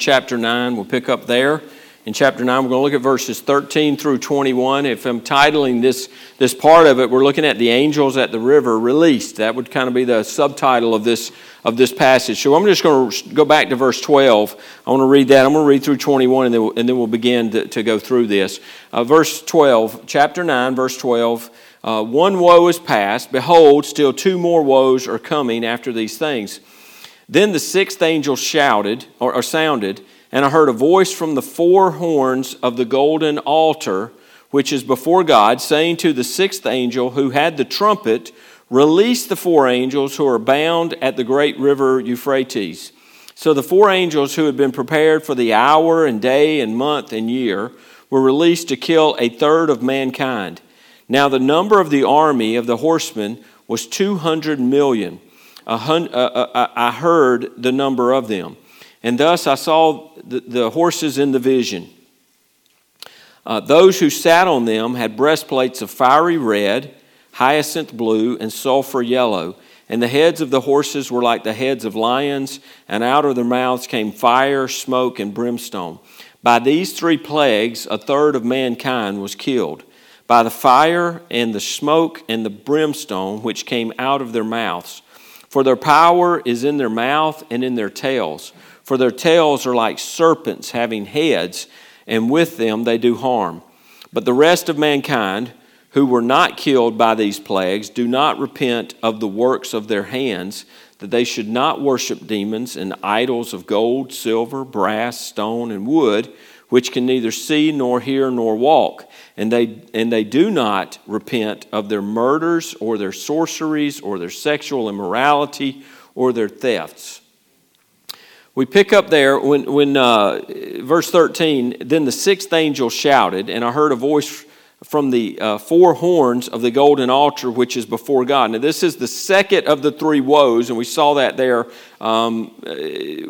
chapter 9. We'll pick up there. In chapter 9, we're going to look at verses 13 through 21. If I'm titling this, this part of it, we're looking at the angels at the river released. That would kind of be the subtitle of this, of this passage. So I'm just going to go back to verse 12. I want to read that. I'm going to read through 21 and then we'll, and then we'll begin to, to go through this. Uh, verse 12, chapter 9, verse 12. Uh, one woe is past. Behold, still two more woes are coming after these things. Then the sixth angel shouted, or, or sounded, and I heard a voice from the four horns of the golden altar, which is before God, saying to the sixth angel who had the trumpet, Release the four angels who are bound at the great river Euphrates. So the four angels who had been prepared for the hour and day and month and year were released to kill a third of mankind. Now the number of the army of the horsemen was 200 million. Uh, I heard the number of them. And thus I saw the, the horses in the vision. Uh, those who sat on them had breastplates of fiery red, hyacinth blue, and sulfur yellow. And the heads of the horses were like the heads of lions, and out of their mouths came fire, smoke, and brimstone. By these three plagues, a third of mankind was killed by the fire and the smoke and the brimstone which came out of their mouths. For their power is in their mouth and in their tails. For their tails are like serpents having heads, and with them they do harm. But the rest of mankind, who were not killed by these plagues, do not repent of the works of their hands, that they should not worship demons and idols of gold, silver, brass, stone, and wood, which can neither see nor hear nor walk. And they, and they do not repent of their murders or their sorceries or their sexual immorality or their thefts. We pick up there when, when uh, verse 13 then the sixth angel shouted and i heard a voice from the uh, four horns of the golden altar which is before god. Now this is the second of the three woes and we saw that there um, uh,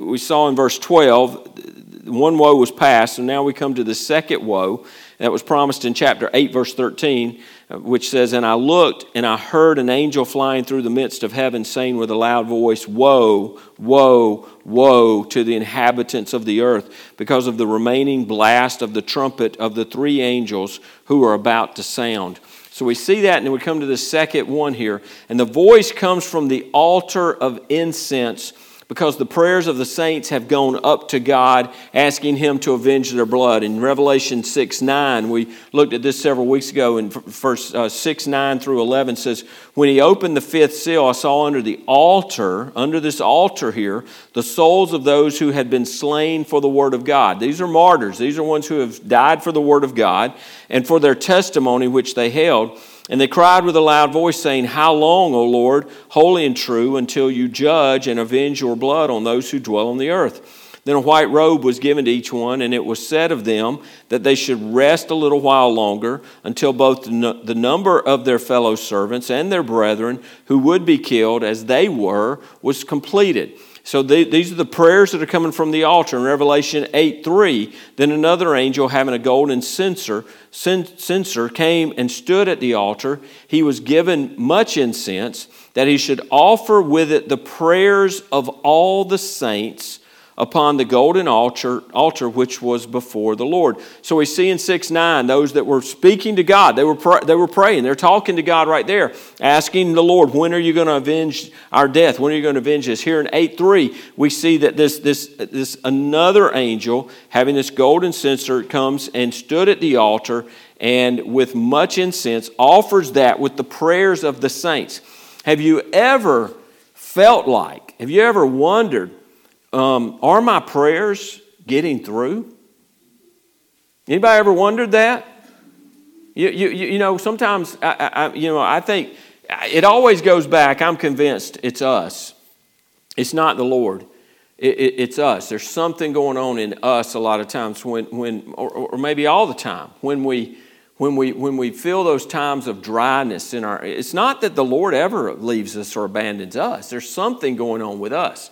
we saw in verse 12 one woe was past and now we come to the second woe that was promised in chapter 8 verse 13 uh, which says, And I looked, and I heard an angel flying through the midst of heaven, saying with a loud voice, Woe, woe, woe to the inhabitants of the earth, because of the remaining blast of the trumpet of the three angels who are about to sound. So we see that, and then we come to the second one here. And the voice comes from the altar of incense because the prayers of the saints have gone up to God, asking Him to avenge their blood. In Revelation 6 9, we looked at this several weeks ago, in verse uh, 6 9 through 11 says, When He opened the fifth seal, I saw under the altar, under this altar here, the souls of those who had been slain for the word of God. These are martyrs, these are ones who have died for the word of God and for their testimony which they held. And they cried with a loud voice, saying, How long, O Lord, holy and true, until you judge and avenge your blood on those who dwell on the earth? Then a white robe was given to each one, and it was said of them that they should rest a little while longer until both the number of their fellow servants and their brethren who would be killed as they were was completed. So they, these are the prayers that are coming from the altar. In Revelation 8 3, then another angel having a golden censer, censer came and stood at the altar. He was given much incense that he should offer with it the prayers of all the saints upon the golden altar, altar which was before the Lord. So we see in 6 9, those that were speaking to God, they were, they were praying, they're talking to God right there, asking the Lord, when are you going to avenge our death? When are you going to avenge us? Here in 8 3, we see that this, this, this another angel having this golden censer comes and stood at the altar and with much incense offers that with the prayers of the saints. Have you ever felt like, have you ever wondered, um, are my prayers getting through? Anybody ever wondered that? You, you, you know, sometimes, I, I, you know, I think it always goes back, I'm convinced it's us. It's not the Lord. It, it, it's us. There's something going on in us a lot of times when, when or, or maybe all the time, when we, when we, when we feel those times of dryness in our, it's not that the Lord ever leaves us or abandons us. There's something going on with us.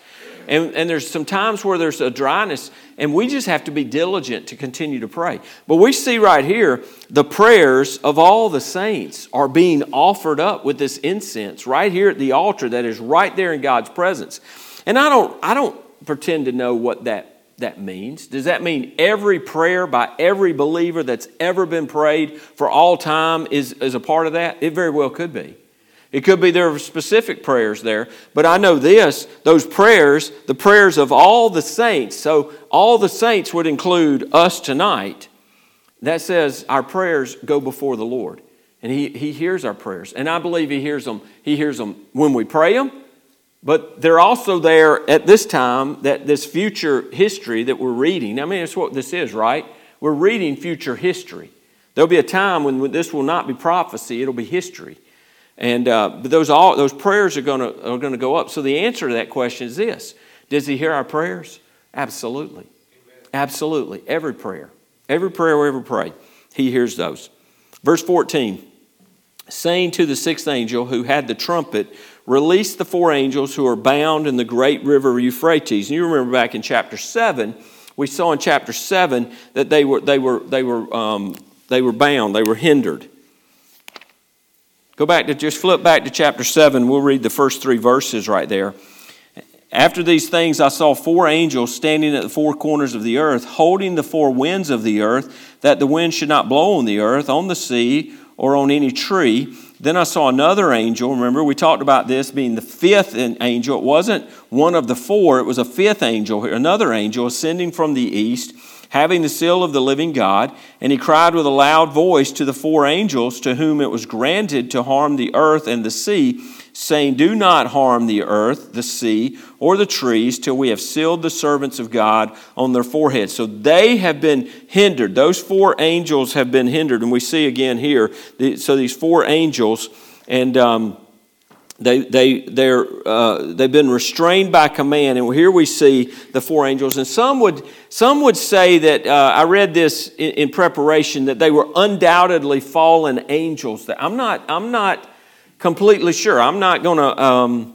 And, and there's some times where there's a dryness, and we just have to be diligent to continue to pray. But we see right here the prayers of all the saints are being offered up with this incense right here at the altar that is right there in God's presence. And I don't, I don't pretend to know what that that means. Does that mean every prayer by every believer that's ever been prayed for all time is, is a part of that? It very well could be. It could be there are specific prayers there, but I know this those prayers, the prayers of all the saints, so all the saints would include us tonight. That says our prayers go before the Lord. And he, he hears our prayers. And I believe he hears them. He hears them when we pray them, but they're also there at this time that this future history that we're reading. I mean, that's what this is, right? We're reading future history. There'll be a time when this will not be prophecy, it'll be history. And uh, but those, all, those prayers are going are to go up. So the answer to that question is this Does he hear our prayers? Absolutely. Amen. Absolutely. Every prayer. Every prayer we ever pray, he hears those. Verse 14 saying to the sixth angel who had the trumpet, Release the four angels who are bound in the great river Euphrates. And you remember back in chapter 7, we saw in chapter 7 that they were, they were, they were, um, they were bound, they were hindered. Go back to just flip back to chapter 7. We'll read the first three verses right there. After these things, I saw four angels standing at the four corners of the earth, holding the four winds of the earth, that the wind should not blow on the earth, on the sea, or on any tree. Then I saw another angel. Remember, we talked about this being the fifth angel. It wasn't one of the four, it was a fifth angel, here, another angel ascending from the east, having the seal of the living God. And he cried with a loud voice to the four angels to whom it was granted to harm the earth and the sea saying, Do not harm the earth, the sea, or the trees till we have sealed the servants of God on their foreheads. So they have been hindered. Those four angels have been hindered. And we see again here, so these four angels, and um, they, they, they're, uh, they've been restrained by command. And here we see the four angels. And some would, some would say that, uh, I read this in, in preparation, that they were undoubtedly fallen angels. I'm not, I'm not completely sure. I'm not going to. Um,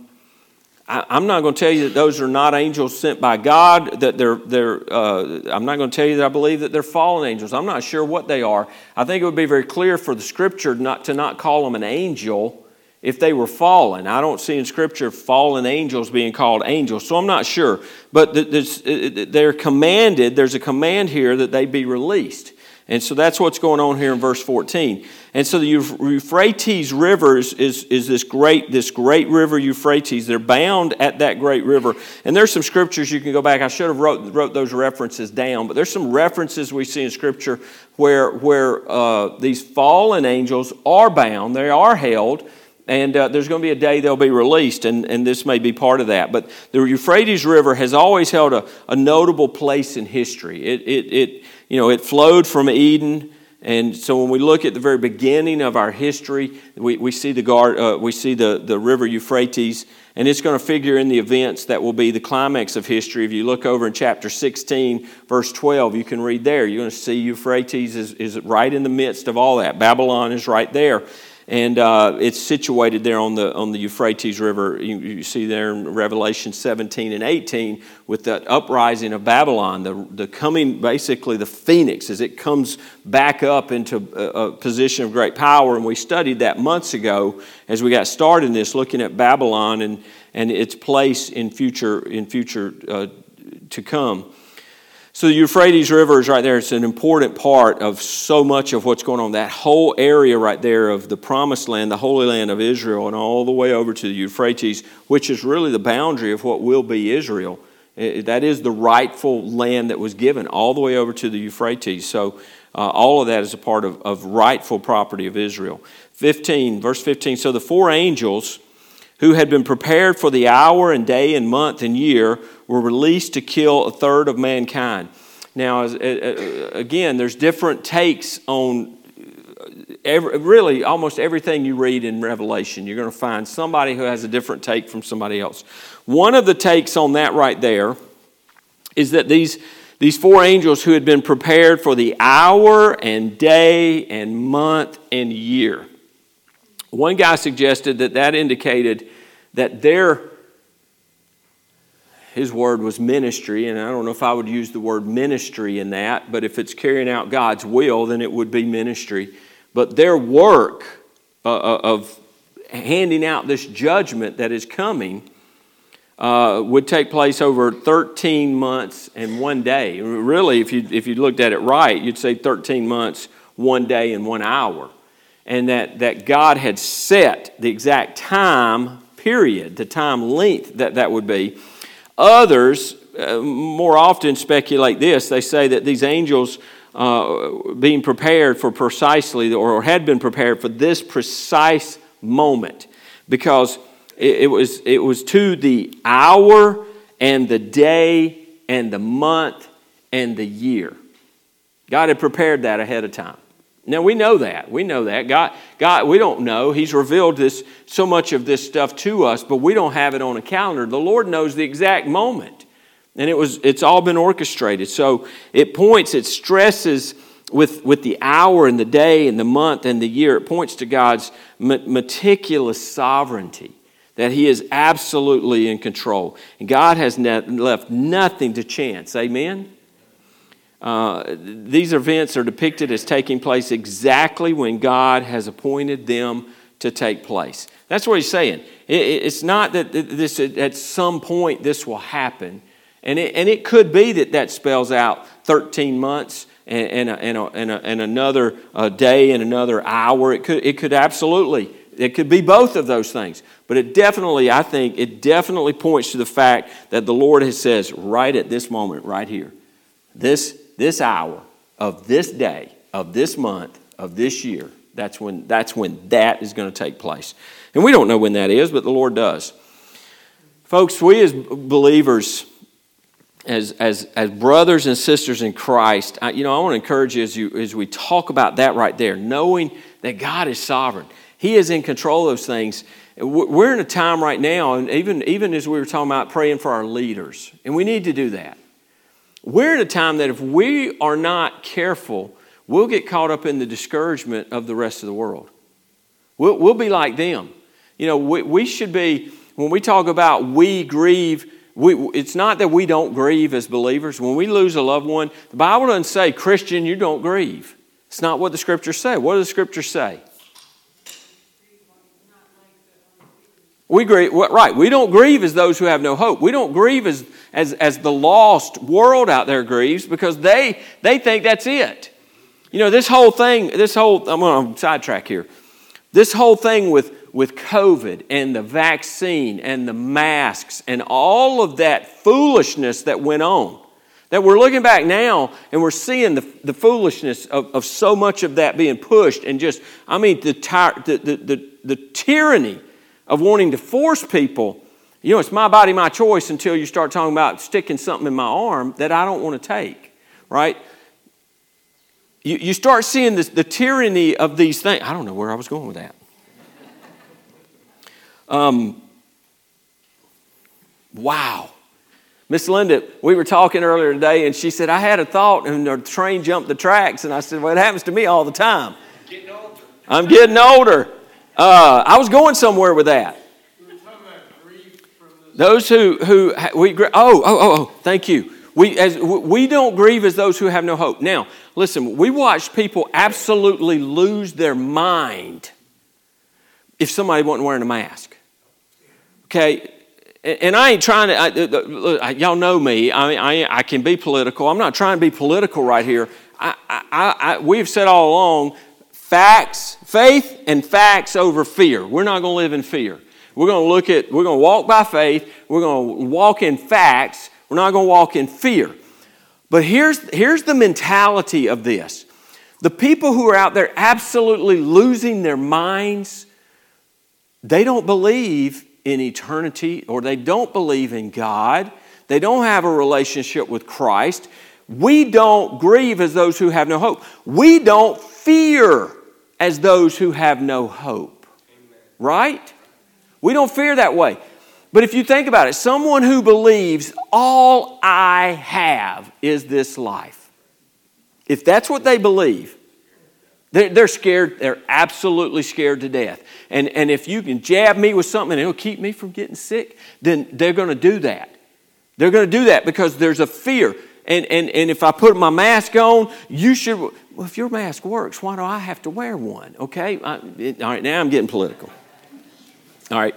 I, am not going to tell you that those are not angels sent by God. That they're they're. Uh, I'm not going to tell you that I believe that they're fallen angels. I'm not sure what they are. I think it would be very clear for the Scripture not to not call them an angel if they were fallen. I don't see in Scripture fallen angels being called angels, so I'm not sure. But they're commanded. There's a command here that they be released. And so that's what's going on here in verse 14. And so the Euphrates River is, is, is, this, great, this great river Euphrates. They're bound at that great river. And there's some scriptures you can go back. I should have wrote, wrote those references down, but there's some references we see in Scripture where, where uh, these fallen angels are bound, they are held. And uh, there's going to be a day they'll be released, and, and this may be part of that. But the Euphrates River has always held a, a notable place in history. It, it, it, you know, it flowed from Eden. And so when we look at the very beginning of our history, we, we see, the, guard, uh, we see the, the river Euphrates, and it's going to figure in the events that will be the climax of history. If you look over in chapter 16, verse 12, you can read there. You're going to see Euphrates is, is right in the midst of all that. Babylon is right there and uh, it's situated there on the on the Euphrates River. You, you, see there in Revelation 17 and 18 with the uprising of Babylon, the the coming basically the phoenix as it comes back up into a, a position of great power. And we studied that months ago as we got started in this, looking at Babylon and and its place in future in future uh, to come. So the Euphrates River is right there. It's an important part of so much of what's going on. That whole area right there of the promised land, the Holy Land of Israel, and all the way over to the Euphrates, which is really the boundary of what will be Israel. That is the rightful land that was given all the way over to the Euphrates. So uh, all of that is a part of, of rightful property of Israel. 15, verse 15. So the four angels who had been prepared for the hour and day and month and year were released to kill a third of mankind. Now, again, there's different takes on uh, every, really almost everything you read in Revelation. You're going to find somebody who has a different take from somebody else. One of the takes on that right there is that these, these four angels who had been prepared for the hour and day and month and year. One guy suggested that that indicated that their his word was ministry, and I don't know if I would use the word ministry in that, but if it's carrying out God's will, then it would be ministry. But their work uh, uh of handing out this judgment that is coming uh, would take place over 13 months and one day. Really, if you, if you looked at it right, you'd say 13 months, one day, and one hour. And that, that God had set the exact time period, the time length that that would be. Others uh, more often speculate this. They say that these angels uh, being prepared for precisely, or had been prepared for this precise moment, because it, it, was, it was to the hour and the day and the month and the year. God had prepared that ahead of time. Now we know that. We know that. God, God, we don't know. He's revealed this so much of this stuff to us, but we don't have it on a calendar. The Lord knows the exact moment. And it was it's all been orchestrated. So it points, it stresses with, with the hour and the day and the month and the year, it points to God's meticulous sovereignty that He is absolutely in control. And God has left nothing to chance. Amen? Uh, these events are depicted as taking place exactly when God has appointed them to take place. That's what he's saying. It, it's not that this at some point this will happen, and it, and it could be that that spells out 13 months and, and, a, and, a, and, a, and another uh, day and another hour. It could, it could absolutely it could be both of those things. But it definitely, I think, it definitely points to the fact that the Lord has says right at this moment, right here, this, this hour of this day, of this month, of this year, that's when, that's when that is going to take place. And we don't know when that is, but the Lord does. Folks, we as believers, as, as, as brothers and sisters in Christ, I, you know, I want to encourage you as, you as we talk about that right there, knowing that God is sovereign. He is in control of those things. We're in a time right now, and even, even as we were talking about praying for our leaders, and we need to do that. We're in a time that if we are not careful, we'll get caught up in the discouragement of the rest of the world. We'll, we'll be like them. You know, we, we should be, when we talk about we grieve, we, it's not that we don't grieve as believers. When we lose a loved one, the Bible doesn't say, Christian, you don't grieve. It's not what the scriptures say. What does the scripture say? We grieve, right, we don't grieve as those who have no hope. We don't grieve as, as, as the lost world out there grieves because they, they think that's it. You know, this whole thing, this whole, I'm going to sidetrack here. This whole thing with, with COVID and the vaccine and the masks and all of that foolishness that went on, that we're looking back now and we're seeing the, the foolishness of, of so much of that being pushed and just, I mean, the, the, the, the, the tyranny of wanting to force people. You know, it's my body, my choice until you start talking about sticking something in my arm that I don't want to take, right? You, you start seeing this, the tyranny of these things. I don't know where I was going with that. Um, wow. Miss Linda, we were talking earlier today, and she said, I had a thought, and the train jumped the tracks. And I said, Well, it happens to me all the time. Getting I'm getting older. Uh, I was going somewhere with that. Those who, who we, oh, oh, oh, oh, thank you. We, as, we don't grieve as those who have no hope. Now, listen, we watch people absolutely lose their mind if somebody wasn't wearing a mask. Okay? And I ain't trying to, I, y'all know me, I, I, I, can be political. I'm not trying to be political right here. I, I, we've said all along Facts, faith and facts over fear. We're not going to live in fear. We're going to look at, we're going to walk by faith. We're going to walk in facts. We're not going to walk in fear. But here's, here's the mentality of this the people who are out there absolutely losing their minds, they don't believe in eternity or they don't believe in God. They don't have a relationship with Christ. We don't grieve as those who have no hope. We don't fear as those who have no hope. Right? We don't fear that way. But if you think about it, someone who believes all I have is this life, if that's what they believe, they're, scared, they're absolutely scared to death. And, and if you can jab me with something and it'll keep me from getting sick, then they're going to do that. They're going to do that because there's a fear. And, and, and if I put my mask on, you should. Well, if your mask works, why do I have to wear one? Okay? I, it, all right, now I'm getting political. All right.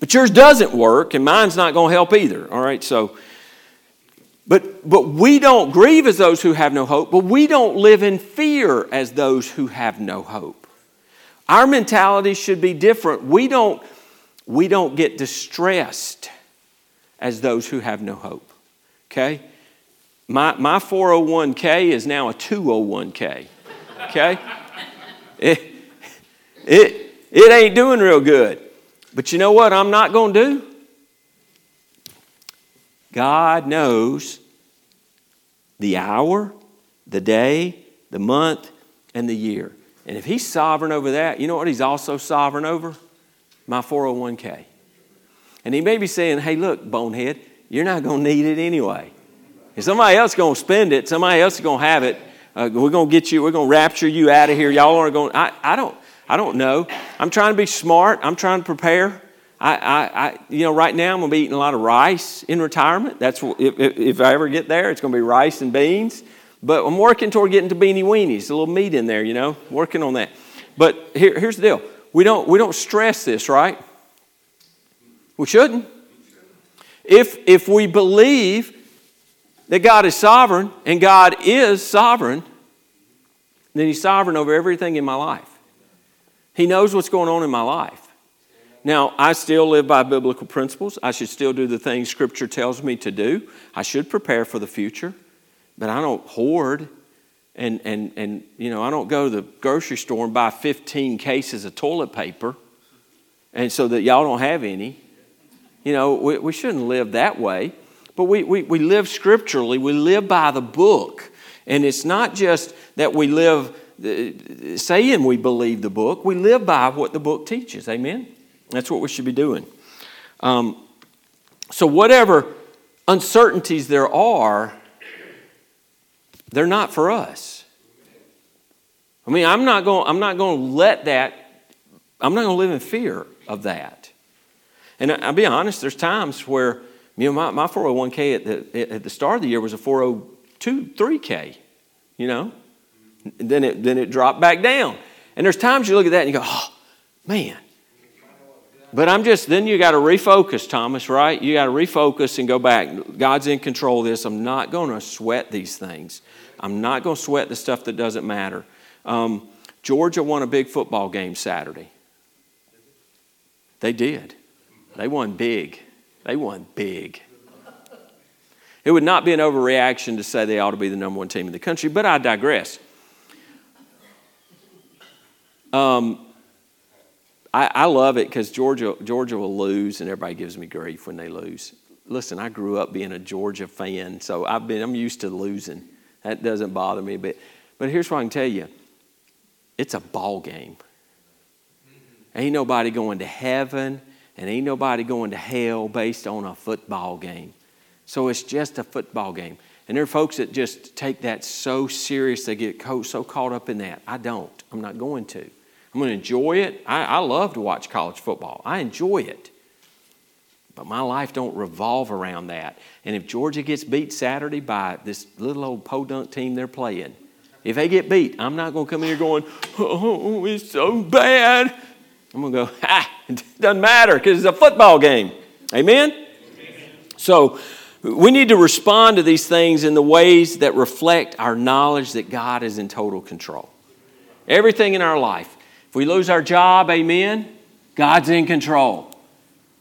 But yours doesn't work, and mine's not going to help either. All right, so. But, but we don't grieve as those who have no hope, but we don't live in fear as those who have no hope. Our mentality should be different. We don't, we don't get distressed as those who have no hope. Okay? My, my 401k is now a 201k. Okay? it, it, it ain't doing real good. But you know what I'm not going to do? God knows the hour, the day, the month, and the year. And if He's sovereign over that, you know what He's also sovereign over? My 401k. And He may be saying, hey, look, bonehead, you're not going to need it anyway. If somebody else is going to spend it, somebody else is going to have it. Uh, we're going to get you, we're going to rapture you out of here. Y'all are going, I, I, don't, I don't know. I'm trying to be smart. I'm trying to prepare. I, I, I, you know, right now I'm going to be eating a lot of rice in retirement. That's if, if I ever get there, it's going to be rice and beans. But I'm working toward getting to beanie weenies, a little meat in there, you know, working on that. But here, here's the deal: we don't we don't stress this, right? We shouldn't. If if we believe that God is sovereign and God is sovereign, then He's sovereign over everything in my life. He knows what's going on in my life. Now, I still live by biblical principles. I should still do the things Scripture tells me to do. I should prepare for the future, but I don't hoard and, and, and you know, I don't go to the grocery store and buy 15 cases of toilet paper and so that y'all don't have any. You know, we, we shouldn't live that way. But we, we, we live scripturally, we live by the book. And it's not just that we live uh, saying we believe the book, we live by what the book teaches. Amen? That's what we should be doing. Um, so, whatever uncertainties there are, they're not for us. I mean, I'm not going, I'm not going to let that, I'm not going to live in fear of that. And I'll be honest, there's times where you know, my, my 401k at the, at the start of the year was a 402, 3K, you know? And then it, then it dropped back down. And there's times you look at that and you go, oh, man. But I'm just, then you got to refocus, Thomas, right? You got to refocus and go back. God's in control of this. I'm not going to sweat these things. I'm not going to sweat the stuff that doesn't matter. Um, Georgia won a big football game Saturday. They did. They won big. They won big. It would not be an overreaction to say they ought to be the number one team in the country, but I digress. Um, I, I love it because Georgia, Georgia will lose, and everybody gives me grief when they lose. Listen, I grew up being a Georgia fan, so I've been, I'm used to losing. That doesn't bother me. But, but here's what I can tell you it's a ball game. Ain't nobody going to heaven and ain't nobody going to hell based on a football game. So it's just a football game. And there are folks that just take that so serious, they get so caught up in that. I don't. I'm not going to. I'm going to enjoy it. I, I love to watch college football. I enjoy it. But my life don't revolve around that. And if Georgia gets beat Saturday by this little old podunk team they're playing, if they get beat, I'm not going to come in here going, oh, it's so bad. I'm going to go, ha, ah, it doesn't matter because it's a football game. Amen? Amen? So we need to respond to these things in the ways that reflect our knowledge that God is in total control. Everything in our life. If we lose our job, amen, God's in control.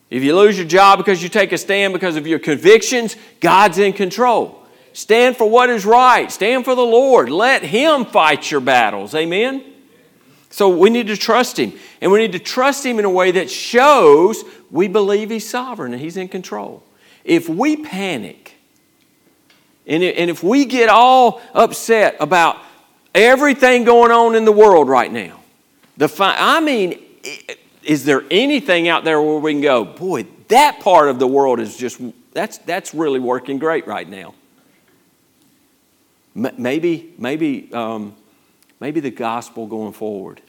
If you lose your job because you take a stand because of your convictions, God's in control. Stand for what is right. Stand for the Lord. Let Him fight your battles. Amen? So we need to trust Him. And we need to trust Him in a way that shows we believe He's sovereign and He's in control. If we panic, and if we get all upset about everything going on in the world right now, the fi- I mean, is there anything out there where we can go, boy, that part of the world is just, that's, that's really working great right now? Maybe, maybe um, maybe the gospel going forward.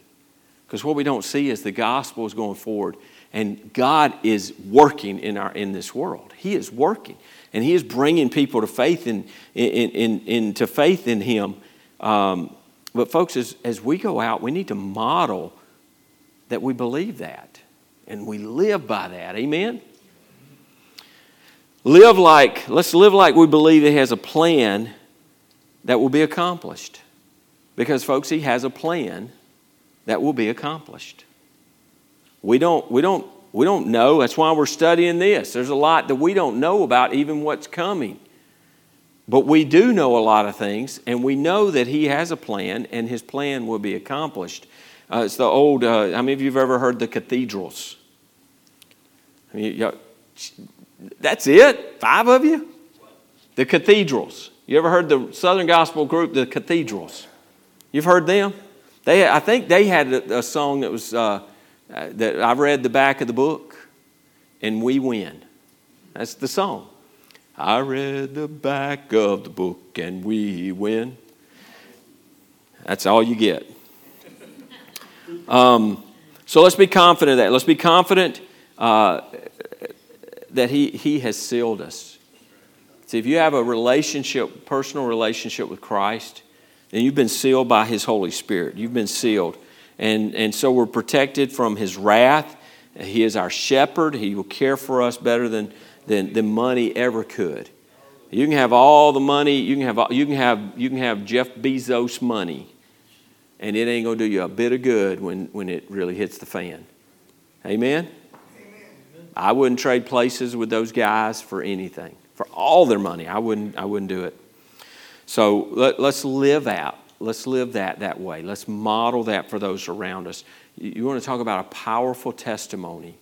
Because what we don't see is the gospel is going forward, and God is working in, our, in this world. He is working, and He is bringing people to faith in, in, in, into faith in Him. Um, but, folks, as, as we go out, we need to model that we believe that. And we live by that. Amen? Live like, let's live like we believe He has a plan that will be accomplished. Because, folks, He has a plan that will be accomplished. We don't, we don't, we don't know. That's why we're studying this. There's a lot that we don't know about, even what's coming. But we do know a lot of things, and we know that He has a plan, and His plan will be accomplished. Uh, it's the old, uh, how many of you have ever heard the cathedrals? I mean, that's it? Five of you? The cathedrals. You ever heard the Southern Gospel group, the cathedrals? You've heard them? They, I think they had a, a song that was, uh, uh that I read the back of the book, and we win. That's the song. I read the back of the book and we win. That's all you get. Um, so let's be confident that. Let's be confident uh, that he, he has sealed us. See, if you have a relationship, personal relationship with Christ, then you've been sealed by His Holy Spirit. You've been sealed. And, and so we're protected from His wrath. He is our shepherd. He will care for us better than than, than money ever could. You can have all the money, you can have, you can have, you can have Jeff Bezos money, and it ain't going to do you a bit of good when, when it really hits the fan. Amen? Amen? I wouldn't trade places with those guys for anything. For all their money, I wouldn't, I wouldn't do it. So let, let's live out. Let's live that that way. Let's model that for those around us. You, you want to talk about a powerful testimony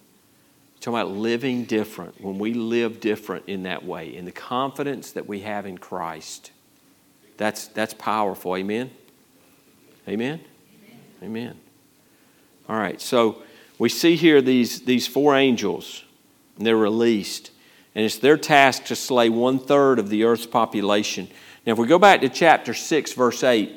talking about living different, when we live different in that way, in the confidence that we have in Christ. That's, that's powerful. Amen? Amen? Amen? Amen. All right, so we see here these, these four angels, and they're released. And it's their task to slay one third of the earth's population. Now, if we go back to chapter 6, verse 8,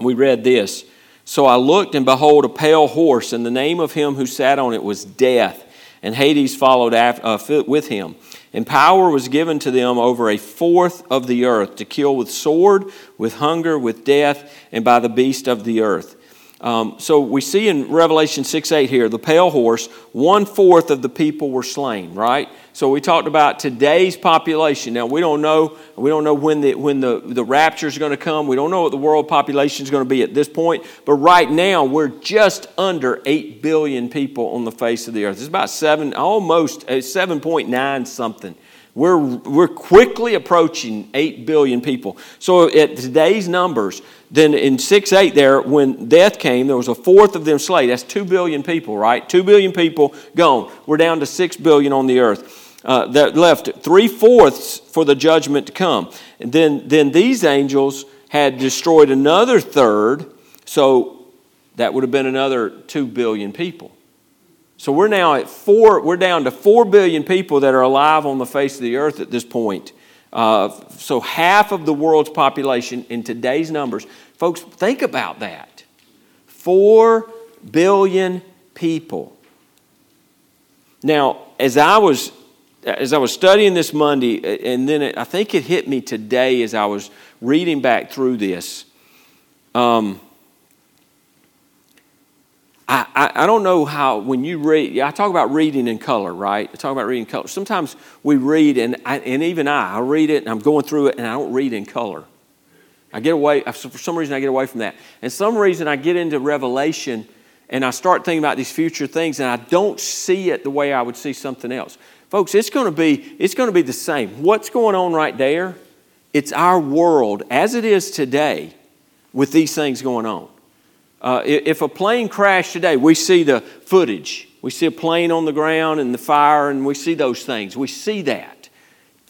we read this. So I looked, and behold, a pale horse, and the name of him who sat on it was Death and Hades followed after, uh, with him. And power was given to them over a fourth of the earth to kill with sword, with hunger, with death, and by the beast of the earth. Um, so we see in Revelation 6 8 here, the pale horse, one fourth of the people were slain, right? So we talked about today's population. Now we don't know, we don't know when the when the, the rapture is going to come. We don't know what the world population is going to be at this point. But right now we're just under eight billion people on the face of the earth. It's about seven, almost uh, seven point nine something. We're, we're quickly approaching 8 billion people. So, at today's numbers, then in 6 8 there, when death came, there was a fourth of them slain. That's 2 billion people, right? 2 billion people gone. We're down to 6 billion on the earth. Uh, that left three fourths for the judgment to come. And then, then these angels had destroyed another third, so that would have been another 2 billion people. So we're now at four, we're down to 4 billion people that are alive on the face of the earth at this point. Uh, so half of the world's population in today's numbers. Folks, think about that. 4 billion people. Now, as I was as I was studying this Monday, and then it, I think it hit me today as I was reading back through this. Um, I, I, I, don't know how, when you read, I talk about reading in color, right? I talk about reading color. Sometimes we read, and, I, and even I, I read it and I'm going through it and I don't read in color. I get away, for some reason, I get away from that. And some reason, I get into Revelation and I start thinking about these future things and I don't see it the way I would see something else. Folks, it's going to be, it's going to be the same. What's going on right there? It's our world as it is today with these things going on. Uh, if a plane crashed today, we see the footage. We see a plane on the ground and the fire, and we see those things. We see that.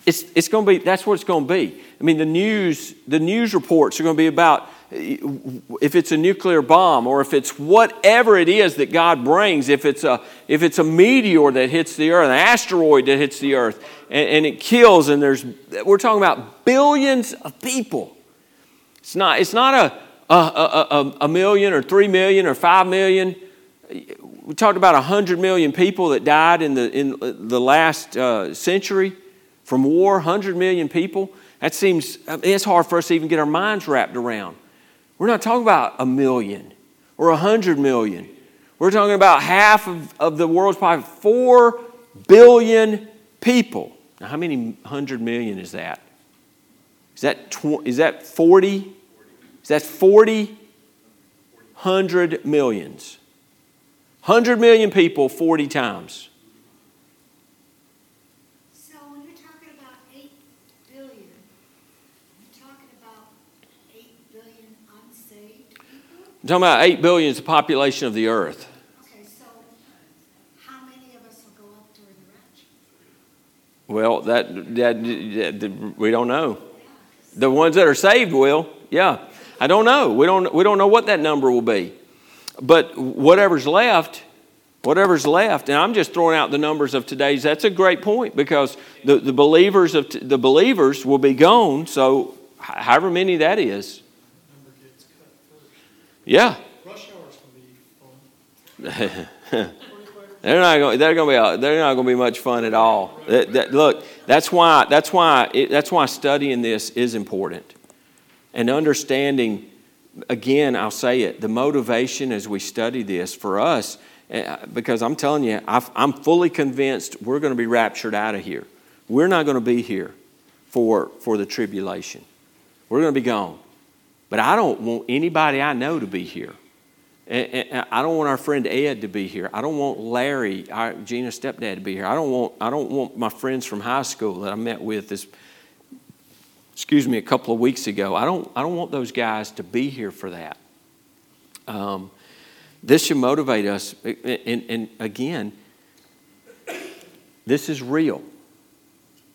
It's, it's going to be, that's what it's going to be. I mean, the news, the news reports are going to be about if it's a nuclear bomb or if it's whatever it is that God brings, if it's a, if it's a meteor that hits the earth, an asteroid that hits the earth, and, and it kills, and there's, we're talking about billions of people. It's not, it's not a, a, a, a million or three million or five million. We talked about 100 million people that died in the, in the last uh, century from war, 100 million people. That seems, it's hard for us to even get our minds wrapped around. We're not talking about a million or a hundred million. We're We're talking about half of, of the world's population, 4 billion people. Now, how many hundred million is that? Is that, tw- is that 40? Is that 40? 100 millions. 100 million people 40 times. So when you're talking about 8 billion, you're talking about 8 billion unsaved people? I'm talking about 8 billion is the population of the earth. Okay, so how many of us will go up during the rapture? Well, that, that, that we don't know. The ones that are saved will, yeah. I don't know. We don't, we don't know what that number will be. But whatever's left, whatever's left, and I'm just throwing out the numbers of today's. That's a great point because the, the believers of t- the believers will be gone. So however many that is, yeah. They're not going. They're going to be. They're not going to be much fun at all. That, that, look, that's why. That's why. It, that's why studying this is important, and understanding. Again, I'll say it. The motivation as we study this for us, eh, because I'm telling you, i I'm fully convinced we're going to be raptured out of here. We're not going to be here for for the tribulation. We're going to be gone. But I don't want anybody I know to be here. And, and I don't want our friend Ed to be here. I don't want Larry, our Gina's stepdad, to be here. I don't want I don't want my friends from high school that I met with this excuse me a couple of weeks ago. I don't I don't want those guys to be here for that. Um, this should motivate us. And, and again, this is real.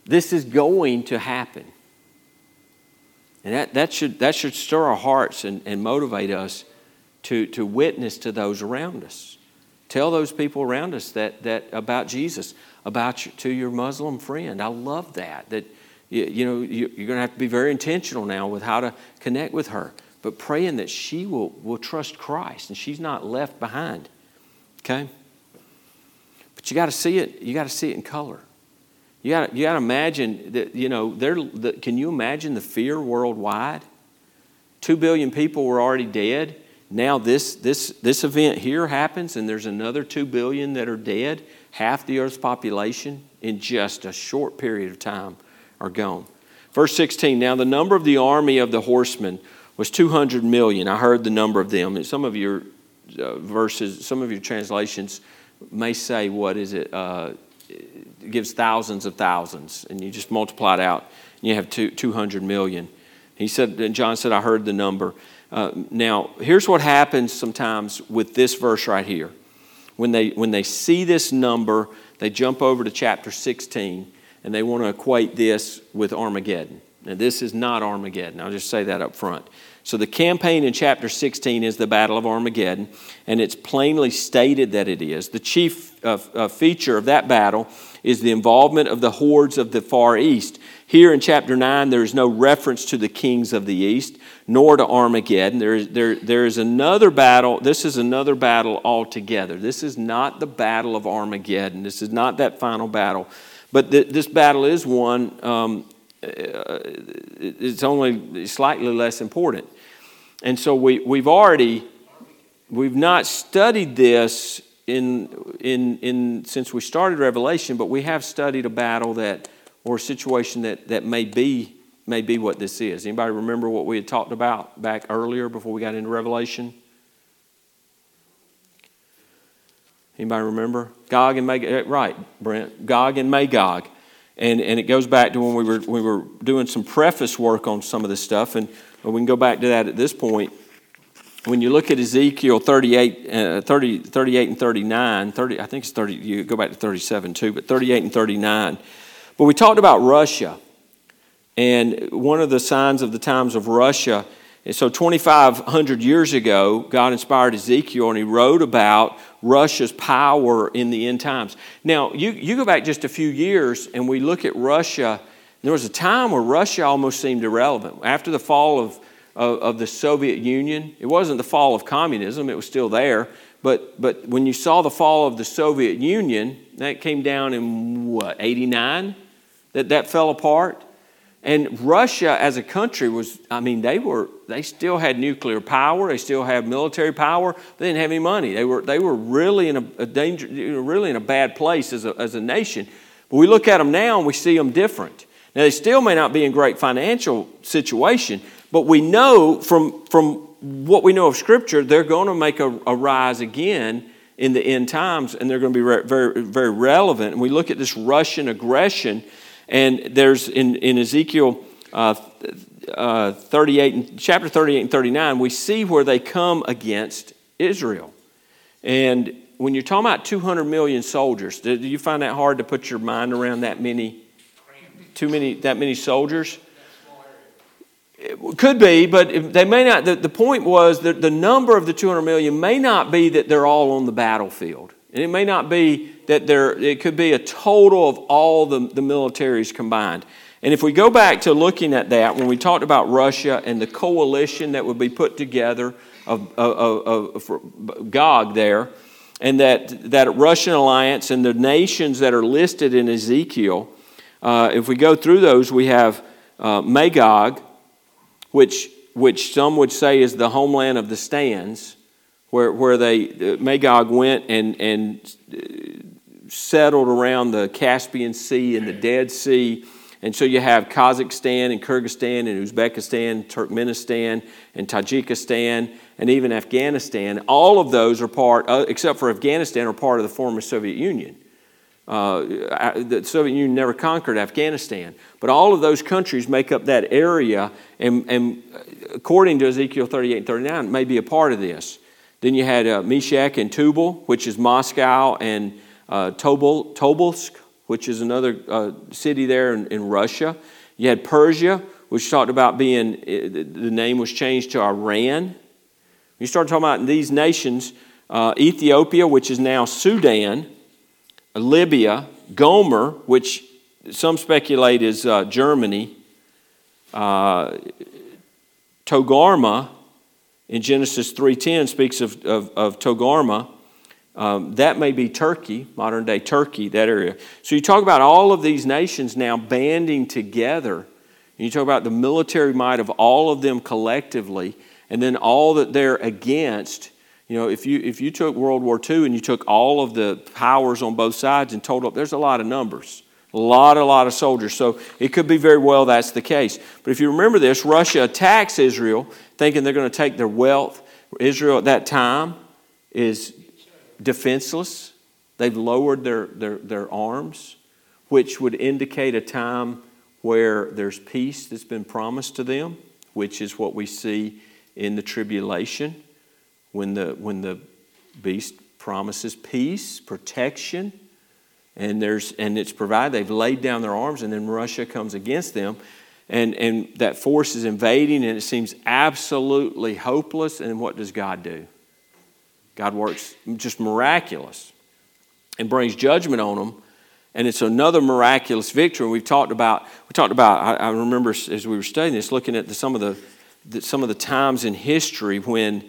This is going to happen. And that, that, should, that should stir our hearts and, and motivate us to, to witness to those around us. Tell those people around us that, that about Jesus, about your, to your Muslim friend. I love that. That you, you know you, you're going to have to be very intentional now with how to connect with her, but praying that she will, will trust Christ and she's not left behind. Okay. But you got to see it. You got to see it in color. You got you to imagine that you know there. The, can you imagine the fear worldwide? Two billion people were already dead now this, this, this event here happens and there's another 2 billion that are dead half the earth's population in just a short period of time are gone. Verse 16 now the number of the army of the horsemen was 200 million. I heard the number of them. Some of your uh, verses some of your translations may say what is it uh, gives thousands of thousands and you just multiply it out and you have two, 200 million. He said and john said i heard the number. Uh, now, here's what happens sometimes with this verse right here. When they, when they see this number, they jump over to chapter 16 and they want to equate this with Armageddon. Now, this is not Armageddon. I'll just say that up front. So, the campaign in chapter 16 is the Battle of Armageddon, and it's plainly stated that it is. The chief uh, uh, feature of that battle is the involvement of the hordes of the Far East. Here in chapter 9, there is no reference to the kings of the East, nor to Armageddon. There is, there, there is another battle. This is another battle altogether. This is not the battle of Armageddon. This is not that final battle. But th- this battle is one, um, uh, it's only slightly less important. And so we, we've already, we've not studied this in, in, in, since we started Revelation, but we have studied a battle that, or a situation that, that may, be, may be what this is. Anybody remember what we had talked about back earlier before we got into Revelation? Anybody remember? Gog and Magog, eh, right, Brent. Gog and Magog. And, and it goes back to when we were, we were doing some preface work on some of this stuff, and we can go back to that at this point. When you look at Ezekiel 38, uh, 30, 38 and 39, 30, I think it's 30, you go back to 37 too, but 38 and 39. But we talked about Russia. And one of the signs of the times of Russia and so 2,500 years ago, God inspired Ezekiel and he wrote about Russia's power in the end times. Now, you, you go back just a few years and we look at Russia, there was a time where Russia almost seemed irrelevant. After the fall of, of, of the Soviet Union, it wasn't the fall of communism, it was still there. But, but when you saw the fall of the Soviet Union, that came down in what, 89? That, that fell apart. And Russia as a country was, I mean, they were, they still had nuclear power, they still had military power, they didn't have any money. They were, they were really in a, a danger, really in a bad place as a, as a nation. But we look at them now and we see them different. Now, they still may not be in great financial situation, but we know from, from what we know of Scripture, they're going to make a, a rise again in the end times, and they're going to be re- very, very relevant. And we look at this Russian aggression, and there's in, in Ezekiel uh, uh, 38, chapter 38 and 39, we see where they come against Israel. And when you're talking about 200 million soldiers, do you find that hard to put your mind around that many, too many, that many soldiers? It could be, but they may not. The, the point was that the number of the 200 million may not be that they're all on the battlefield. And it may not be that there, it could be a total of all the, the militaries combined. And if we go back to looking at that, when we talked about Russia and the coalition that would be put together of, of, of, of Gog there, and that, that Russian alliance and the nations that are listed in Ezekiel, uh, if we go through those, we have uh, Magog, which, which some would say is the homeland of the stands, where, where they, uh, Magog went and, and uh, settled around the Caspian Sea and the Dead Sea. And so you have Kazakhstan and Kyrgyzstan and Uzbekistan, Turkmenistan and Tajikistan, and even Afghanistan. All of those are part, uh, except for Afghanistan, are part of the former Soviet Union. Uh, the Soviet Union never conquered Afghanistan. But all of those countries make up that area, and, and according to Ezekiel 38 and 39, may be a part of this. Then you had uh, Meshech and Tubal, which is Moscow, and uh, Tobol, Tobolsk, which is another uh, city there in, in, Russia. You had Persia, which talked about being, the name was changed to Iran. You start talking about these nations, uh, Ethiopia, which is now Sudan, Libya, Gomer, which some speculate is uh, Germany, uh, Togarma in Genesis 3.10 speaks of, of, of Togarma. Um, that may be Turkey, modern day Turkey, that area. So you talk about all of these nations now banding together. And You talk about the military might of all of them collectively, and then all that they're against you know, if you, if you took World War II and you took all of the powers on both sides and totaled up, there's a lot of numbers. A lot, a lot of soldiers. So it could be very well that's the case. But if you remember this, Russia attacks Israel thinking they're going to take their wealth. Israel at that time is defenseless. They've lowered their, their, their arms, which would indicate a time where there's peace that's been promised to them, which is what we see in the tribulation when the, when the beast promises peace, protection, and, there's, and it's provided. They've laid down their arms, and then Russia comes against them. And, and that force is invading, and it seems absolutely hopeless. And what does God do? God works just miraculous and brings judgment on them. And it's another miraculous victory. We've talked about, we talked about, I, I remember as we were studying this, looking at the, some, of the, the, some of the times in history when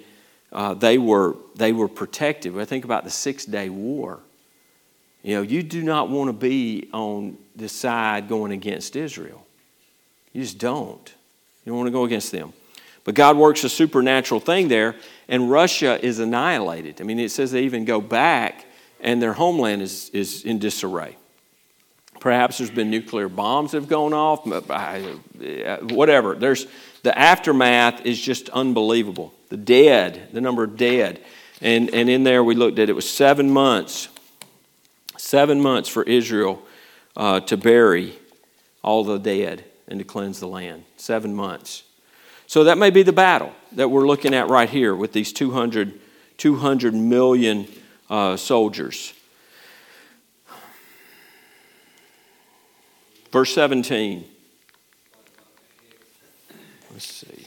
uh, they, were, they were protective. I think about the Six Day War. You know, you do not want to be on the side going against Israel. You just don't. You don't want to go against them. But God works a supernatural thing there, and Russia is annihilated. I mean, it says they even go back, and their homeland is, is in disarray. Perhaps there's been nuclear bombs that have gone off, uh, whatever. There's, the aftermath is just unbelievable. The dead, the number of dead. And, and in there we looked at it was seven months, seven months for Israel uh, to bury all the dead and to cleanse the land. Seven months. So that may be the battle that we're looking at right here with these 200, 200 million uh, soldiers. Verse 17. Let's see.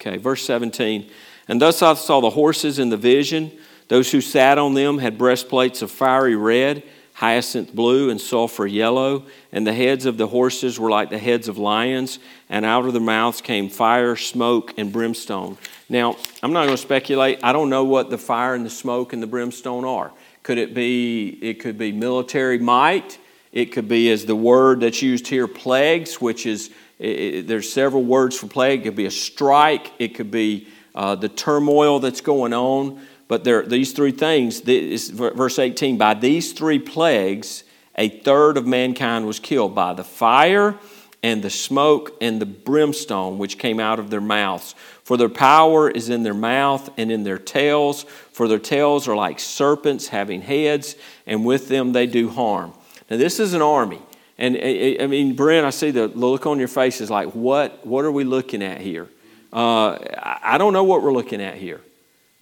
Okay, verse 17. And thus I saw the horses in the vision. Those who sat on them had breastplates of fiery red, hyacinth blue, and sulfur yellow. And the heads of the horses were like the heads of lions, and out of their mouths came fire, smoke, and brimstone. Now, I'm not going to speculate. I don't know what the fire and the smoke and the brimstone are. Could it be, it could be military might, It could be as the word that's used here, plagues, which is, it, there's several words for plague. It could be a strike. It could be uh, the turmoil that's going on. But there, these three things, this, verse 18, by these three plagues, a third of mankind was killed by the fire and the smoke and the brimstone which came out of their mouths. For their power is in their mouth and in their tails, for their tails are like serpents having heads, and with them they do harm. Now, this is an army. And I mean, Brent, I see the look on your face is like, what, what are we looking at here? Uh, I don't know what we're looking at here.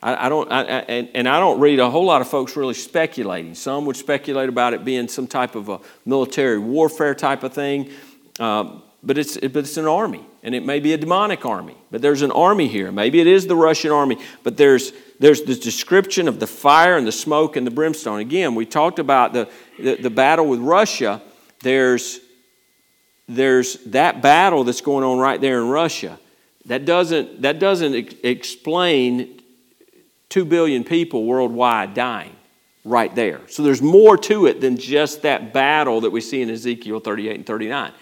I, I don't, I, and, and I don't read a whole lot of folks really speculating. Some would speculate about it being some type of a military warfare type of thing. Um, but it's, but it's an army, and it may be a demonic army. But there's an army here. Maybe it is the Russian army, but there's, there's this description of the fire and the smoke and the brimstone. Again, we talked about the, the, the battle with Russia. There's, there's that battle that's going on right there in Russia. That doesn't, that doesn't ex- explain 2 billion people worldwide dying right there. So there's more to it than just that battle that we see in Ezekiel 38 and 39.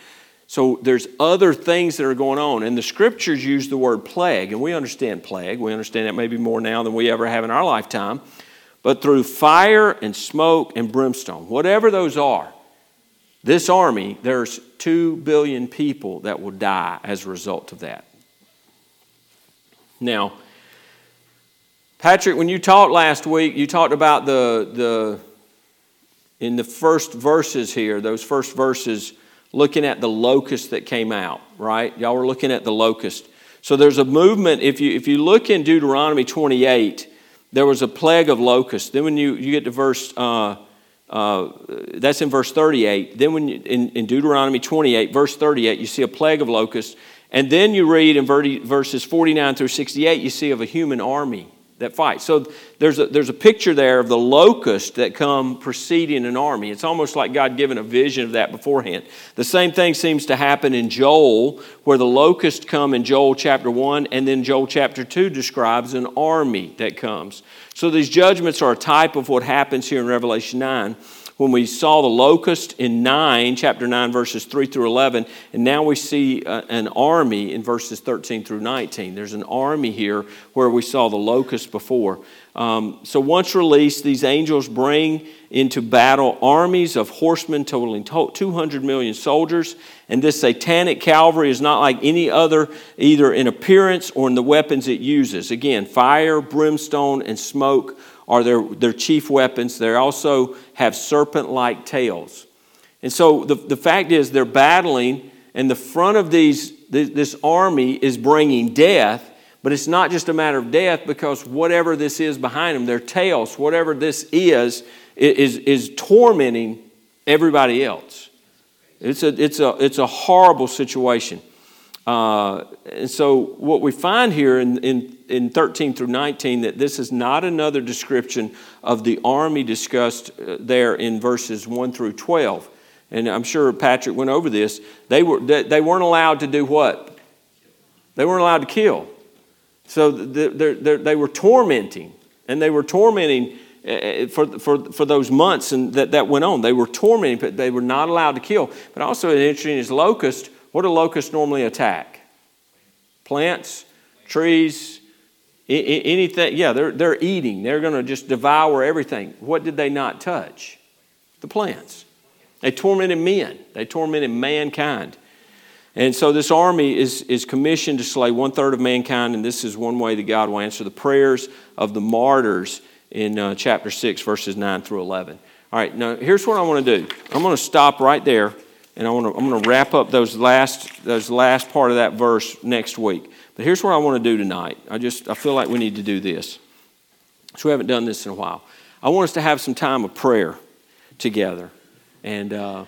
So there's other things that are going on. And the scriptures use the word plague, and we understand plague. We understand that maybe more now than we ever have in our lifetime. But through fire and smoke and brimstone, whatever those are, this army, there's two billion people that will die as a result of that. Now, Patrick, when you talked last week, you talked about the, the in the first verses here, those first verses looking at the locust that came out, right? Y'all were looking at the locust. So there's a movement. If you, if you look in Deuteronomy 28, there was a plague of locusts. Then when you, you get to verse, uh, uh, that's in verse 38. Then when you, in, in Deuteronomy 28, verse 38, you see a plague of locusts. And then you read in verses 49 through 68, you see of a human army that fight. So there's a, there's a picture there of the locust that come preceding an army. It's almost like God given a vision of that beforehand. The same thing seems to happen in Joel, where the locusts come in Joel chapter 1, and then Joel chapter 2 describes an army that comes. So these judgments are a type of what happens here in Revelation 9 when we saw the locust in 9, chapter 9, verses 3 through 11, and now we see uh, an army in verses 13 through 19. There's an army here where we saw the locust before. Um, so once released, these angels bring into battle armies of horsemen totaling 200 million soldiers. And this satanic cavalry is not like any other, either in appearance or in the weapons it uses. Again, fire, brimstone, and smoke are their, their chief weapons. They're also have serpent like tails. And so the, the fact is, they're battling, and the front of these, this army is bringing death, but it's not just a matter of death because whatever this is behind them, their tails, whatever this is, is, is tormenting everybody else. It's a, it's a, it's a horrible situation. Uh, and so, what we find here in, in, in 13 through 19 that this is not another description of the army discussed uh, there in verses 1 through 12. And I'm sure Patrick went over this. They, were, they weren't allowed to do what? They weren't allowed to kill. So they're, they're, they were tormenting, and they were tormenting uh, for, for, for those months and that, that went on. They were tormenting, but they were not allowed to kill. But also, interesting is locust what do locusts normally attack? Plants, trees, anything. Yeah, they're, they're eating. They're going to just devour everything. What did they not touch? The plants. They tormented men, they tormented mankind. And so this army is, is commissioned to slay one third of mankind, and this is one way that God will answer the prayers of the martyrs in uh, chapter 6, verses 9 through 11. All right, now here's what I want to do I'm going to stop right there and I want to, I'm going to wrap up those last, those last part of that verse next week. But here's what I want to do tonight. I just I feel like we need to do this. So we haven't done this in a while. I want us to have some time of prayer together. And uh,